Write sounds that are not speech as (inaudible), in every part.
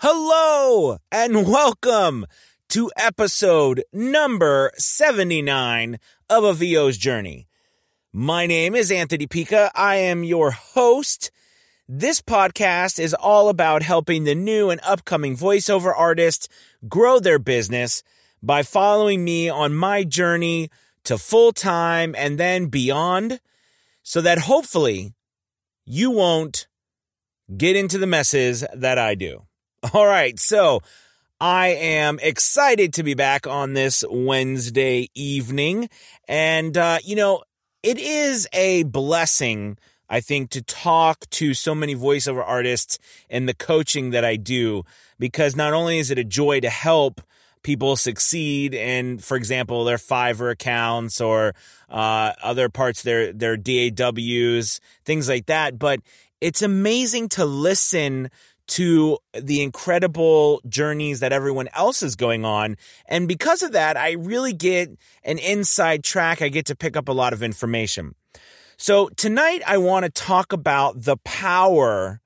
Hello and welcome to episode number 79 of A VO's Journey. My name is Anthony Pica. I am your host. This podcast is all about helping the new and upcoming voiceover artists grow their business by following me on my journey to full time and then beyond so that hopefully you won't get into the messes that I do. (laughs) All right, so I am excited to be back on this Wednesday evening. And, uh, you know, it is a blessing, I think, to talk to so many voiceover artists and the coaching that I do, because not only is it a joy to help people succeed in, for example, their Fiverr accounts or uh, other parts, their, their DAWs, things like that, but it's amazing to listen to the incredible journeys that everyone else is going on. And because of that, I really get an inside track. I get to pick up a lot of information. So tonight I want to talk about the power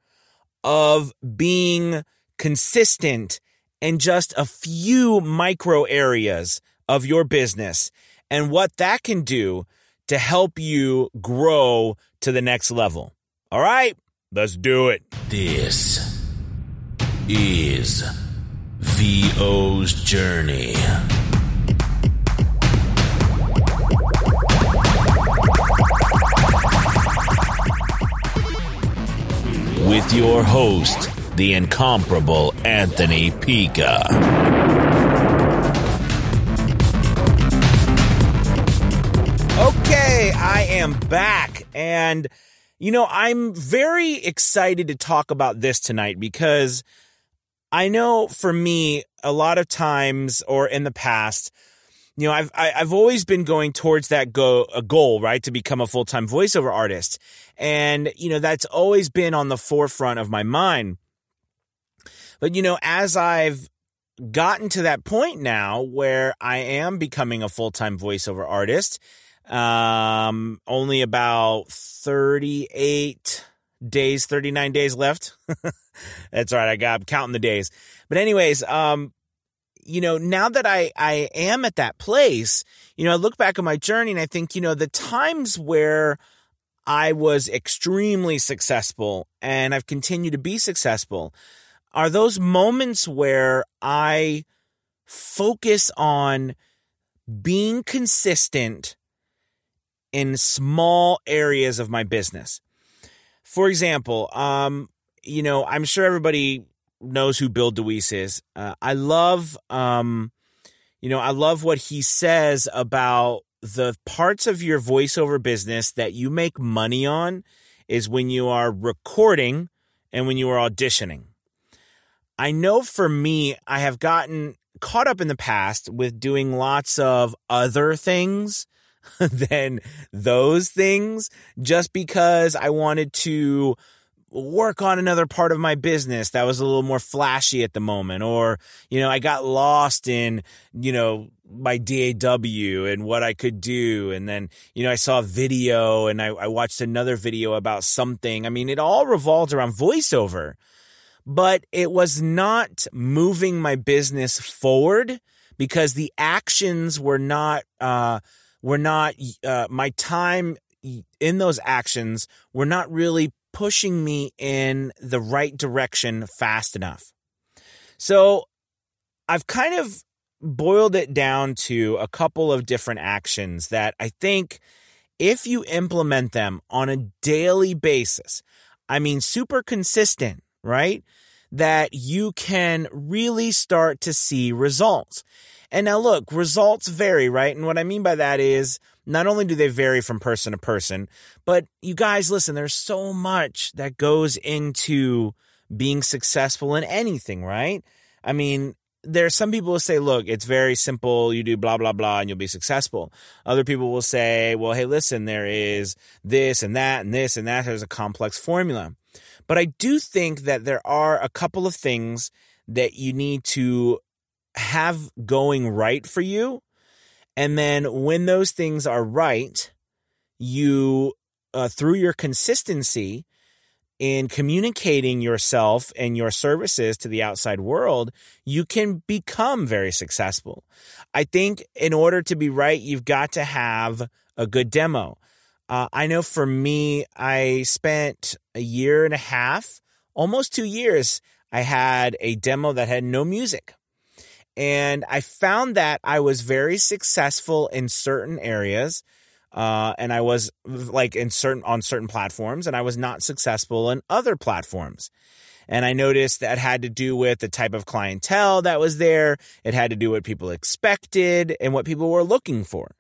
of being consistent in just a few micro areas of your business and what that can do to help you grow to the next level. All right, let's do it. This is VO's Journey. With your host, the incomparable Anthony Pica. Okay, I am back. And, you know, I'm very excited to talk about this tonight because I know for me, a lot of times or in the past, you know, I've I, have always been going towards that go a goal, right, to become a full time voiceover artist, and you know that's always been on the forefront of my mind. But you know, as I've gotten to that point now where I am becoming a full time voiceover artist, um, only about thirty eight days, 39 days left. (laughs) (laughs) That's right. I got I'm counting the days. But anyways, um, you know, now that I, I am at that place, you know, I look back at my journey and I think, you know, the times where I was extremely successful and I've continued to be successful are those moments where I focus on being consistent in small areas of my business for example, um, you know, I'm sure everybody knows who Bill DeWees is. Uh, I love, um, you know, I love what he says about the parts of your voiceover business that you make money on is when you are recording and when you are auditioning. I know for me, I have gotten caught up in the past with doing lots of other things (laughs) than those things just because I wanted to work on another part of my business that was a little more flashy at the moment or you know I got lost in you know my DAW and what I could do. And then you know I saw a video and I, I watched another video about something. I mean it all revolved around voiceover but it was not moving my business forward because the actions were not uh were not uh, my time in those actions were not really pushing me in the right direction fast enough. So I've kind of boiled it down to a couple of different actions that I think if you implement them on a daily basis, I mean, super consistent, right? That you can really start to see results. And now look, results vary, right? And what I mean by that is not only do they vary from person to person, but you guys listen, there's so much that goes into being successful in anything, right? I mean, there are some people will say, look, it's very simple. You do blah, blah, blah, and you'll be successful. Other people will say, well, hey, listen, there is this and that and this and that. There's a complex formula. But I do think that there are a couple of things that you need to have going right for you. And then when those things are right, you, uh, through your consistency, in communicating yourself and your services to the outside world, you can become very successful. I think in order to be right, you've got to have a good demo. Uh, I know for me, I spent a year and a half, almost two years. I had a demo that had no music. And I found that I was very successful in certain areas. Uh, and I was like in certain on certain platforms, and I was not successful in other platforms. And I noticed that had to do with the type of clientele that was there. It had to do what people expected and what people were looking for.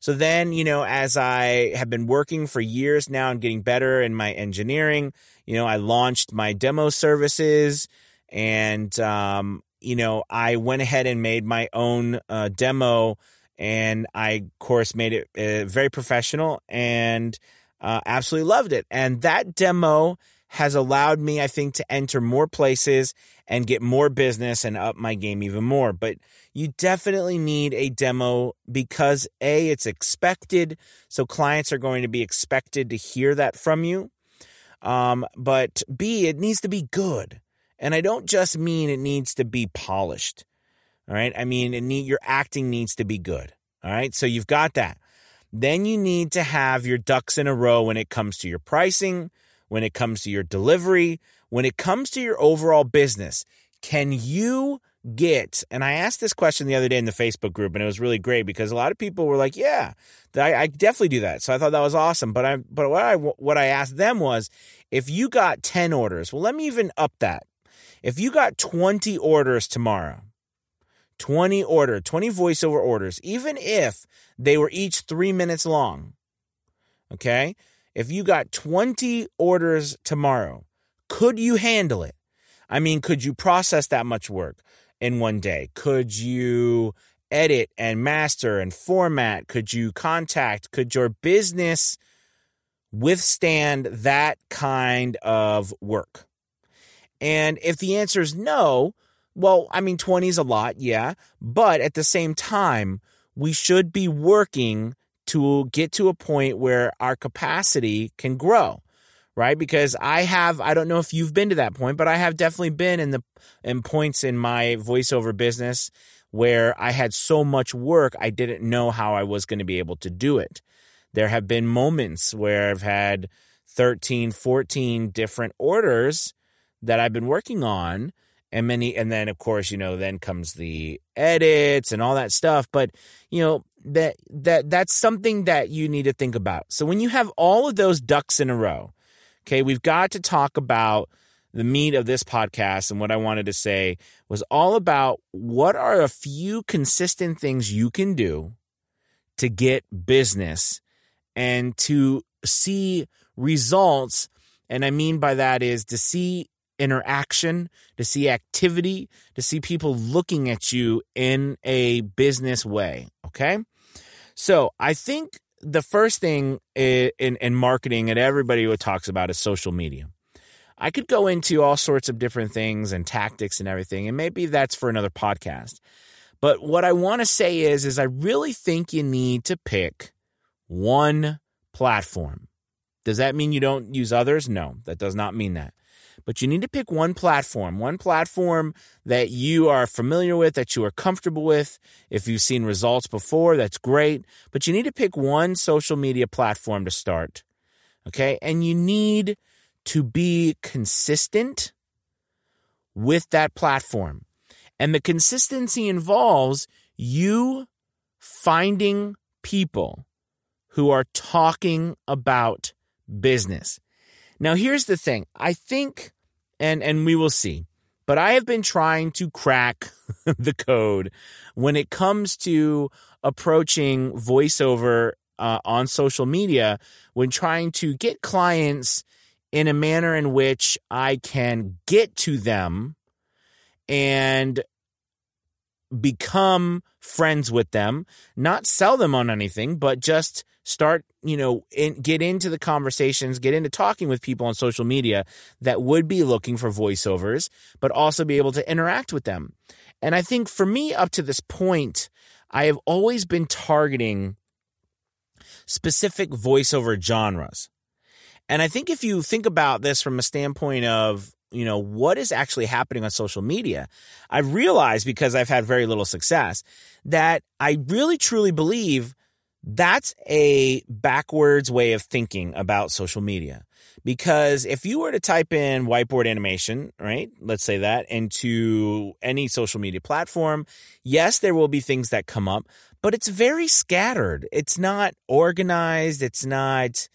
So then, you know, as I have been working for years now and getting better in my engineering, you know, I launched my demo services and, um, you know, I went ahead and made my own uh, demo and I, of course, made it uh, very professional and uh, absolutely loved it. And that demo has allowed me, I think, to enter more places and get more business and up my game even more. But you definitely need a demo because A, it's expected. So clients are going to be expected to hear that from you. Um, but B, it needs to be good. And I don't just mean it needs to be polished. All right. I mean, need, your acting needs to be good. All right. So you've got that. Then you need to have your ducks in a row when it comes to your pricing, when it comes to your delivery, when it comes to your overall business. Can you get, and I asked this question the other day in the Facebook group, and it was really great because a lot of people were like, yeah, I, I definitely do that. So I thought that was awesome. But I, but what I, what I asked them was, if you got 10 orders, well, let me even up that. If you got 20 orders tomorrow, 20 order, 20 voiceover orders, even if they were each three minutes long, okay? If you got 20 orders tomorrow, could you handle it? I mean, could you process that much work in one day? Could you edit and master and format? Could you contact? Could your business withstand that kind of work? And if the answer is no, well, I mean, 20 is a lot, yeah. But at the same time, we should be working to get to a point where our capacity can grow right because i have i don't know if you've been to that point but i have definitely been in the in points in my voiceover business where i had so much work i didn't know how i was going to be able to do it there have been moments where i've had 13 14 different orders that i've been working on and many and then of course you know then comes the edits and all that stuff but you know that that that's something that you need to think about. So when you have all of those ducks in a row okay we've got to talk about the meat of this podcast and what I wanted to say was all about what are a few consistent things you can do to get business and to see results and I mean by that is to see interaction, to see activity, to see people looking at you in a business way. Okay. So I think the first thing in, in, marketing and everybody talks about is social media. I could go into all sorts of different things and tactics and everything, and maybe that's for another podcast. But what I want to say is, is I really think you need to pick one platform. Does that mean you don't use others? No, that does not mean that but you need to pick one platform, one platform that you are familiar with, that you are comfortable with. If you've seen results before, that's great, but you need to pick one social media platform to start. Okay. And you need to be consistent with that platform. And the consistency involves you finding people who are talking about business. Now, here's the thing I think and and we will see. But I have been trying to crack (laughs) the code when it comes to approaching voiceover uh, on social media when trying to get clients in a manner in which I can get to them and become friends with them, not sell them on anything, but just start, you know, in, get into the conversations, get into talking with people on social media that would be looking for voiceovers, but also be able to interact with them. And I think for me, up to this point, I have always been targeting specific voiceover genres. And I think if you think about this from a standpoint of, you know, what is actually happening on social media, I've realized because I've had very little success that I really truly believe that's a backwards way of thinking about social media. Because if you were to type in whiteboard animation, right, let's say that, into any social media platform, yes, there will be things that come up, but it's very scattered. It's not organized. It's not,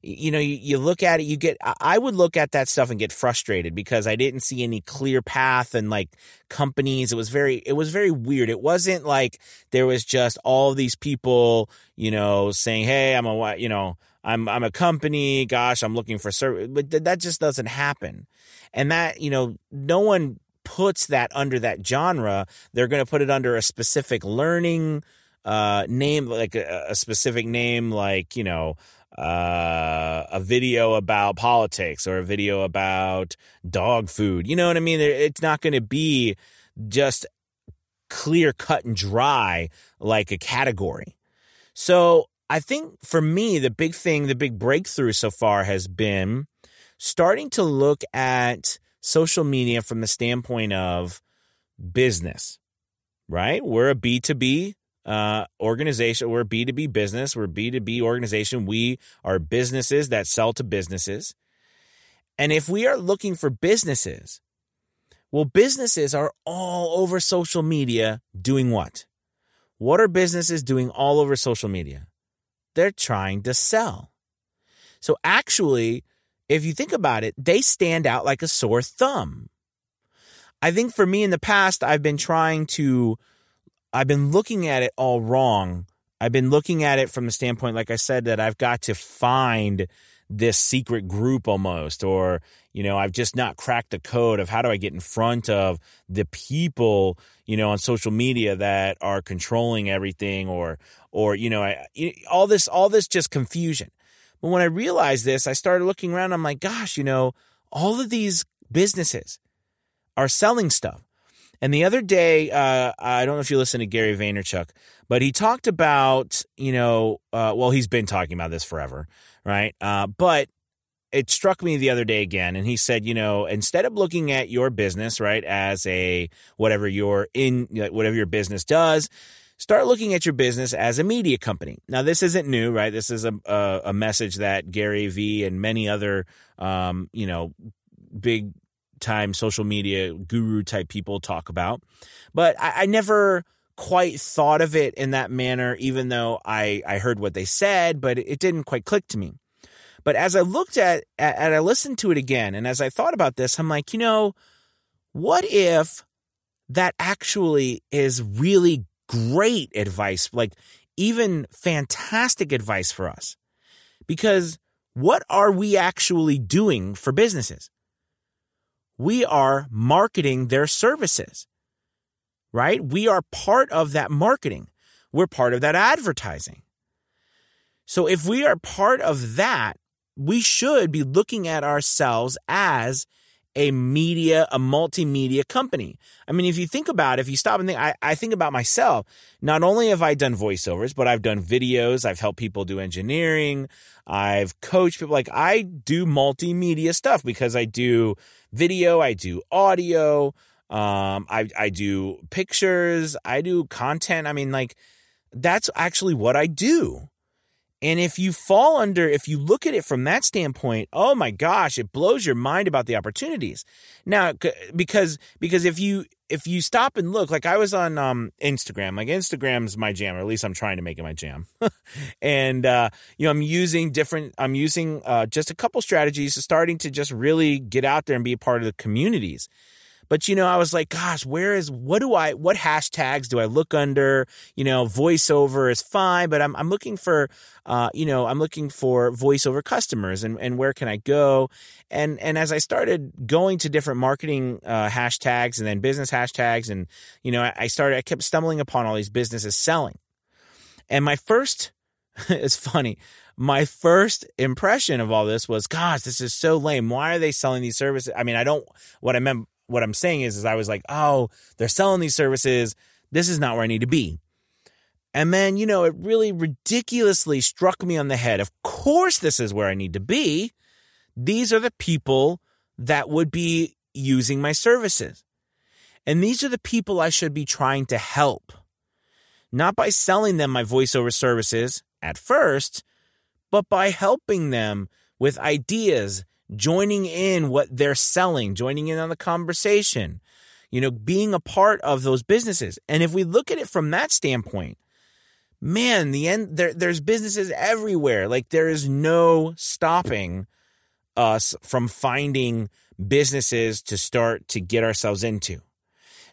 you know, you, you look at it, you get, I would look at that stuff and get frustrated because I didn't see any clear path and like companies. It was very, it was very weird. It wasn't like there was just all these people, you know, saying, Hey, I'm a, you know, I'm, I'm a company. Gosh, I'm looking for service, but that just doesn't happen. And that, you know, no one puts that under that genre. They're going to put it under a specific learning, uh, name, like a, a specific name, like, you know, uh, a video about politics or a video about dog food. You know what I mean? It's not going to be just clear cut and dry like a category. So I think for me, the big thing, the big breakthrough so far has been starting to look at social media from the standpoint of business, right? We're a B2B uh, organization. We're a B2B business. We're a B2B organization. We are businesses that sell to businesses. And if we are looking for businesses, well, businesses are all over social media doing what? What are businesses doing all over social media? They're trying to sell. So actually, if you think about it, they stand out like a sore thumb. I think for me in the past, I've been trying to I've been looking at it all wrong. I've been looking at it from the standpoint, like I said, that I've got to find this secret group almost, or, you know, I've just not cracked the code of how do I get in front of the people, you know, on social media that are controlling everything or, or, you know, I, all this, all this just confusion. But when I realized this, I started looking around. I'm like, gosh, you know, all of these businesses are selling stuff. And the other day, uh, I don't know if you listen to Gary Vaynerchuk, but he talked about, you know, uh, well, he's been talking about this forever, right? Uh, but it struck me the other day again, and he said, you know, instead of looking at your business, right, as a whatever your in whatever your business does, start looking at your business as a media company. Now, this isn't new, right? This is a a, a message that Gary V and many other, um, you know, big time social media guru type people talk about. But I, I never quite thought of it in that manner, even though I, I heard what they said, but it didn't quite click to me. But as I looked at, and I listened to it again, and as I thought about this, I'm like, you know, what if that actually is really great advice, like even fantastic advice for us? Because what are we actually doing for businesses? We are marketing their services, right? We are part of that marketing. We're part of that advertising. So if we are part of that, we should be looking at ourselves as a media, a multimedia company. I mean, if you think about if you stop and think, I, I think about myself. Not only have I done voiceovers, but I've done videos. I've helped people do engineering. I've coached people. Like I do multimedia stuff because I do video, I do audio, um, I, I do pictures, I do content. I mean, like, that's actually what I do. And if you fall under, if you look at it from that standpoint, oh my gosh, it blows your mind about the opportunities. Now, because because if you if you stop and look, like I was on um, Instagram, like Instagram's my jam, or at least I'm trying to make it my jam. (laughs) and uh, you know, I'm using different, I'm using uh, just a couple strategies, starting to just really get out there and be a part of the communities. But you know, I was like, gosh, where is what do I what hashtags do I look under? You know, voiceover is fine, but I'm I'm looking for uh, you know, I'm looking for voiceover customers and, and where can I go? And and as I started going to different marketing uh, hashtags and then business hashtags, and you know, I, I started I kept stumbling upon all these businesses selling. And my first (laughs) it's funny. My first impression of all this was, gosh, this is so lame. Why are they selling these services? I mean, I don't, what I meant what I'm saying is, is I was like, oh, they're selling these services. This is not where I need to be. And then, you know, it really ridiculously struck me on the head. Of course, this is where I need to be. these are the people that would be using my services. And these are the people I should be trying to help. Not by selling them my voiceover services at first, but by helping them with ideas, joining in what they're selling, joining in on the conversation, you know, being a part of those businesses. And if we look at it from that standpoint, man, the end there there's businesses everywhere. Like there is no stopping us from finding businesses to start to get ourselves into.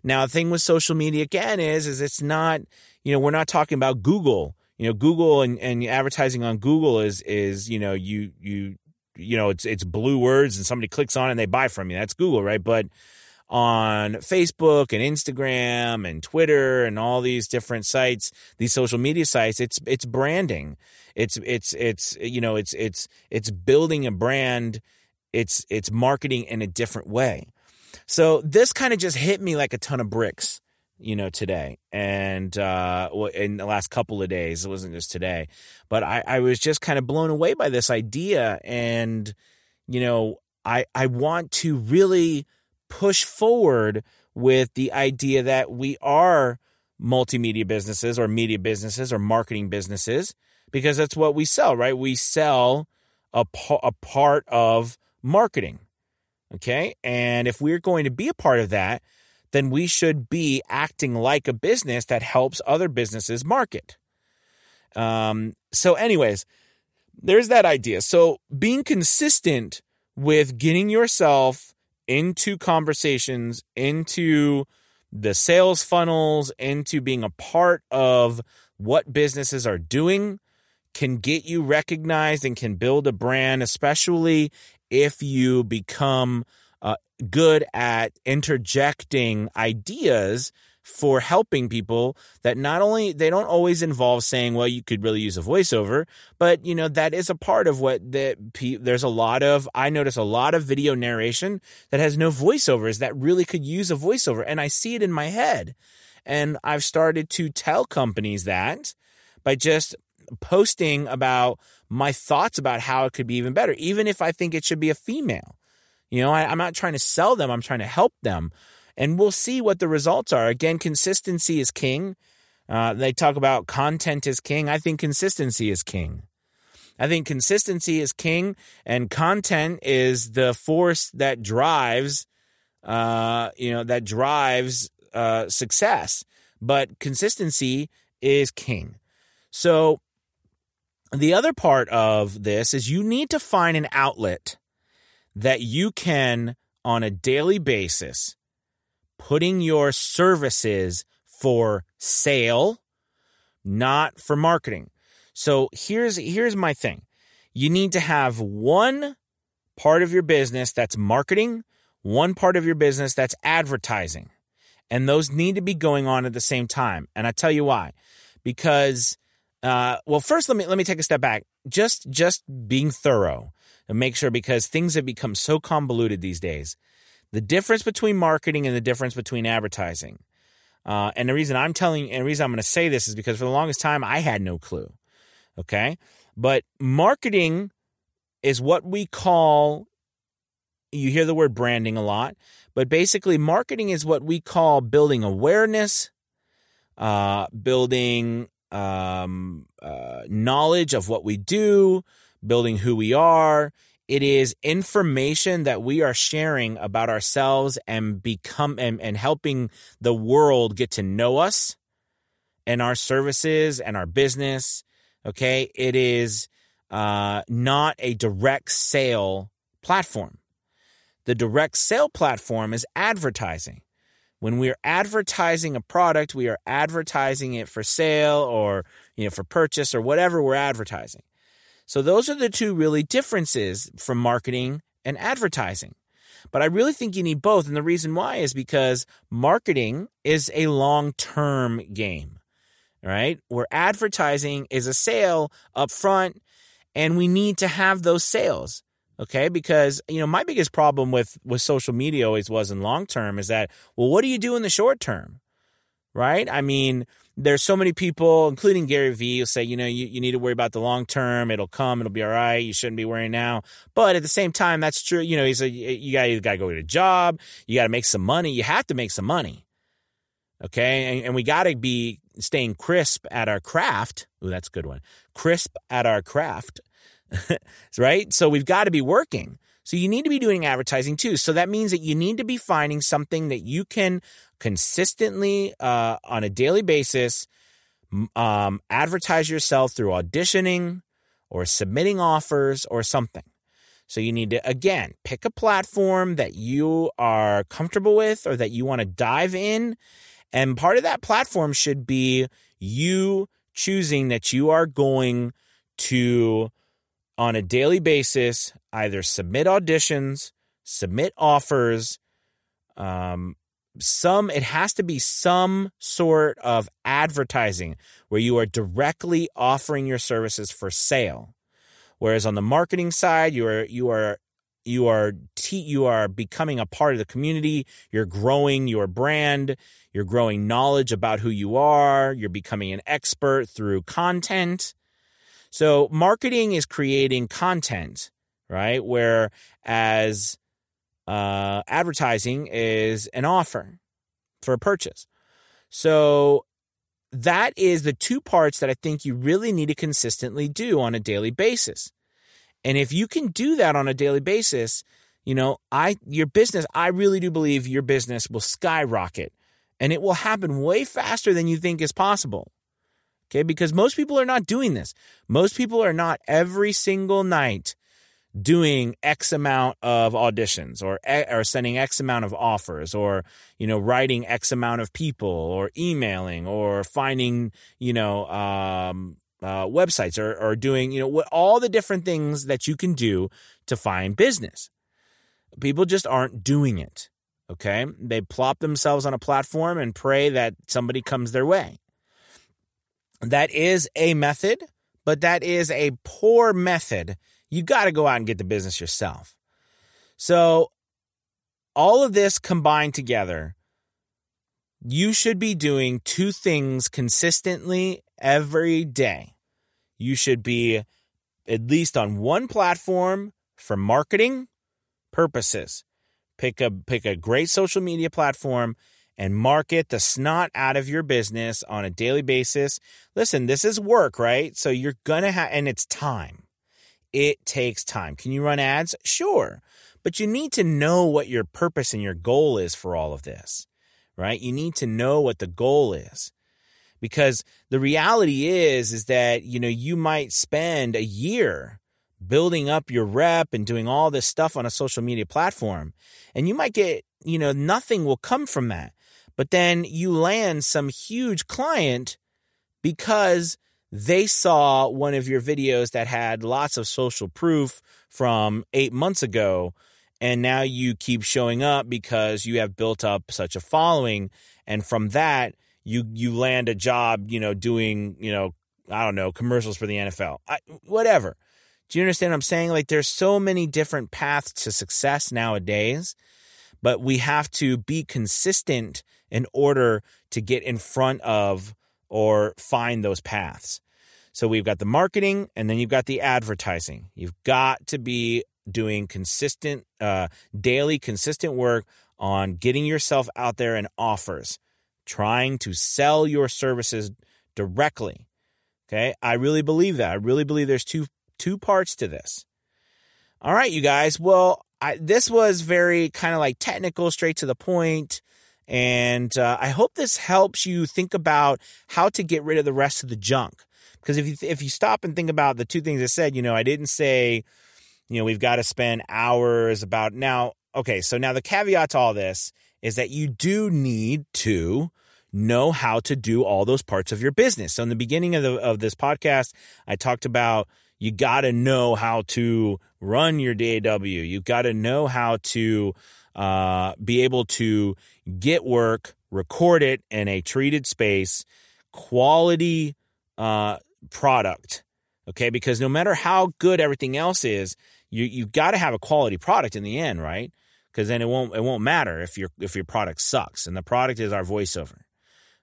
Now, the thing with social media again is is it's not, you know, we're not talking about Google. You know, Google and, and advertising on Google is is, you know, you you you know, it's it's blue words and somebody clicks on it and they buy from you. That's Google, right? But on Facebook and Instagram and Twitter and all these different sites, these social media sites, it's it's branding. It's it's it's you know, it's it's it's building a brand. It's it's marketing in a different way. So this kind of just hit me like a ton of bricks, you know, today and uh in the last couple of days. It wasn't just today. But I I was just kind of blown away by this idea and you know, I I want to really push forward with the idea that we are multimedia businesses or media businesses or marketing businesses because that's what we sell, right? We sell a, a part of marketing. Okay. And if we're going to be a part of that, then we should be acting like a business that helps other businesses market. Um, so, anyways, there's that idea. So, being consistent with getting yourself into conversations, into the sales funnels, into being a part of what businesses are doing can get you recognized and can build a brand, especially if you become good at interjecting ideas for helping people that not only they don't always involve saying well you could really use a voiceover but you know that is a part of what the there's a lot of i notice a lot of video narration that has no voiceovers that really could use a voiceover and i see it in my head. And i've started to tell companies that by just posting about my thoughts about how it could be even better even if i think it should be a female you know I, i'm not trying to sell them i'm trying to help them and we'll see what the results are. Again, consistency is king. Uh, they talk about content is king. I think consistency is king. I think consistency is king, and content is the force that drives, uh, you know, that drives uh, success. But consistency is king. So the other part of this is you need to find an outlet that you can, on a daily basis, putting your services for sale, not for marketing. So here's here's my thing. You need to have one part of your business that's marketing, one part of your business that's advertising. And those need to be going on at the same time. And I tell you why. Because uh, well, first let me let me take a step back. Just just being thorough and make sure because things have become so convoluted these days the difference between marketing and the difference between advertising. Uh, and the reason I'm telling, and the reason I'm going to say this is because for the longest time I had no clue. Okay, but marketing is what we call. You hear the word branding a lot, but basically, marketing is what we call building awareness, uh, building um, uh, knowledge of what we do, building who we are. It is information that we are sharing about ourselves and become and, and helping the world get to know us and our services and our business. Okay. It is uh, not a direct sale platform. The direct sale platform is advertising. When we're advertising a product, we are advertising it for sale or you know for purchase or whatever we're advertising. So those are the two really differences from marketing and advertising. But I really think you need both. And the reason why is because marketing is a long term game, right? Where advertising is a sale up front and we need to have those sales. Okay. Because, you know, my biggest problem with, with social media always was in long term is that, well, what do you do in the short term? Right. I mean, there's so many people, including Gary Vee, who say, you know, you, you need to worry about the long term. It'll come. It'll be all right. You shouldn't be worrying now. But at the same time, that's true. You know, he's a, you got you got to go get a job. You got to make some money. You have to make some money. Okay. And, and we got to be staying crisp at our craft. Ooh, that's a good one. Crisp at our craft. (laughs) right. So we've got to be working. So you need to be doing advertising too. So that means that you need to be finding something that you can consistently uh, on a daily basis um, advertise yourself through auditioning or submitting offers or something. So you need to, again, pick a platform that you are comfortable with or that you want to dive in. And part of that platform should be you choosing that you are going to on a daily basis either submit auditions, submit offers, um, some it has to be some sort of advertising where you are directly offering your services for sale. Whereas on the marketing side you are you are you are te- you are becoming a part of the community you're growing your brand you're growing knowledge about who you are you're becoming an expert through content so marketing is creating content, right? Whereas uh, advertising is an offer for a purchase. So that is the two parts that I think you really need to consistently do on a daily basis. And if you can do that on a daily basis, you know, I your business, I really do believe your business will skyrocket and it will happen way faster than you think is possible. Okay. Because most people are not doing this. Most people are not every single night doing X amount of auditions or, or sending X amount of offers or, you know, writing X amount of people or emailing or finding, you know, um, uh, websites or, or doing, you know, what, all the different things that you can do to find business. People just aren't doing it. Okay. They plop themselves on a platform and pray that somebody comes their way. That is a method, but that is a poor method. You got to go out and get the business yourself. So, all of this combined together, you should be doing two things consistently every day. You should be at least on one platform for marketing purposes. Pick a pick a great social media platform and market the snot out of your business on a daily basis. Listen, this is work, right? So you're going to have, and it's time. It takes time. Can you run ads? Sure. But you need to know what your purpose and your goal is for all of this, right? You need to know what the goal is. Because the reality is, is that, you know, you might spend a year building up your rep and doing all this stuff on a social media platform. And you might get, you know, nothing will come from that. But then you land some huge client because they saw one of your videos that had lots of social proof from eight months ago. And now you keep showing up because you have built up such a following. And from that, you, you land a job, you know, doing, you know, I don't know, commercials for the NFL, I, whatever. Do you understand what I'm saying? Like there's so many different paths to success nowadays, but we have to be consistent in order to get in front of or find those paths. So we've got the marketing and then you've got the advertising. You've got to be doing consistent, uh, daily, consistent work on getting yourself out there in offers, trying to sell your services directly. Okay. I really believe that. I really believe there's two, two parts to this. All right, you guys. Well, I, this was very kind of like technical, straight to the point. And uh, I hope this helps you think about how to get rid of the rest of the junk. Because if you if you stop and think about the two things I said, you know, I didn't say, you know, we've got to spend hours about now. Okay, so now the caveat to all this is that you do need to know how to do all those parts of your business. So in the beginning of the, of this podcast, I talked about you got to know how to run your DAW. You got to know how to uh, be able to get work, record it in a treated space, quality uh, product. Okay, because no matter how good everything else is, you you've got to have a quality product in the end, right? Because then it won't it won't matter if your if your product sucks, and the product is our voiceover.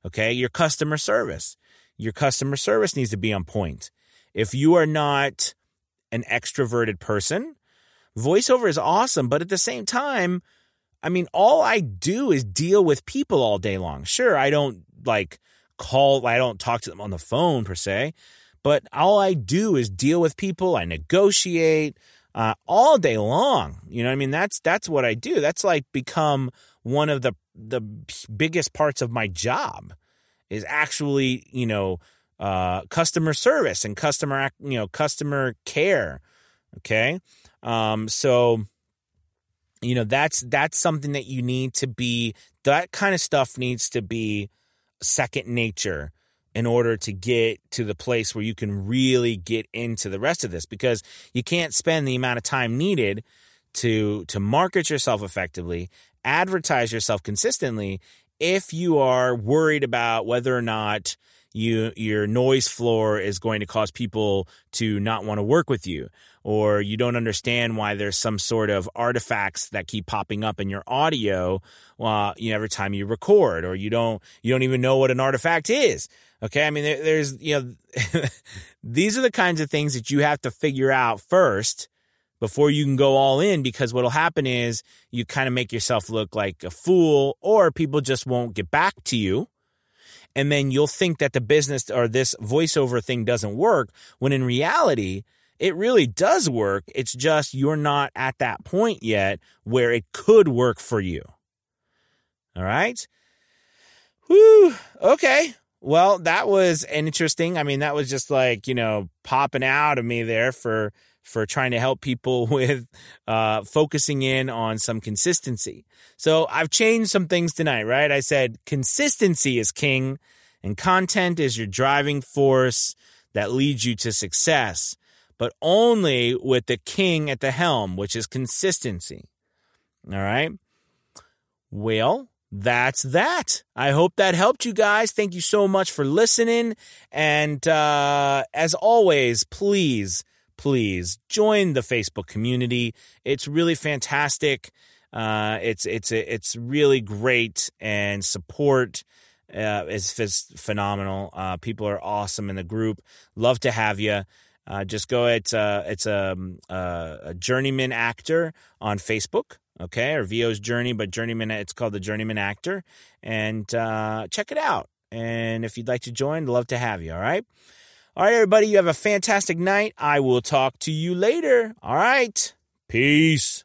Okay. Your customer service. Your customer service needs to be on point. If you are not an extroverted person, voiceover is awesome. But at the same time, I mean, all I do is deal with people all day long. Sure, I don't like call, I don't talk to them on the phone per se, but all I do is deal with people. I negotiate uh, all day long. You know, I mean, that's that's what I do. That's like become one of the the biggest parts of my job is actually, you know, uh, customer service and customer, you know, customer care. Okay, um, so you know that's that's something that you need to be. That kind of stuff needs to be second nature in order to get to the place where you can really get into the rest of this because you can't spend the amount of time needed to to market yourself effectively, advertise yourself consistently if you are worried about whether or not you your noise floor is going to cause people to not want to work with you or you don't understand why there's some sort of artifacts that keep popping up in your audio uh, you know, every time you record or you don't you don't even know what an artifact is okay? I mean there, there's you know (laughs) these are the kinds of things that you have to figure out first before you can go all in because what'll happen is you kind of make yourself look like a fool or people just won't get back to you and then you'll think that the business or this voiceover thing doesn't work when in reality it really does work. It's just you're not at that point yet where it could work for you. All right? Whew. okay. Well that was interesting i mean that was just like you know popping out of me there for for trying to help people (laughs) with uh, focusing in on some consistency. So I've changed some things tonight, right? I said consistency is king and content is your driving force that leads you to success, but only with the king at the helm, which is consistency. All right. Well, that's that. I hope that helped you guys. Thank you so much for listening. And uh, as always, please please join the Facebook community. It's really fantastic. Uh, it's it's it's really great, and support uh, is, is phenomenal. Uh, people are awesome in the group. Love to have you. Uh, just go at uh, it's a, um, uh, a journeyman actor on Facebook, okay, or VO's Journey, but journeyman. It's called the Journeyman Actor, and uh, check it out. And if you'd like to join, love to have you. All right. All right, everybody, you have a fantastic night. I will talk to you later. All right. Peace.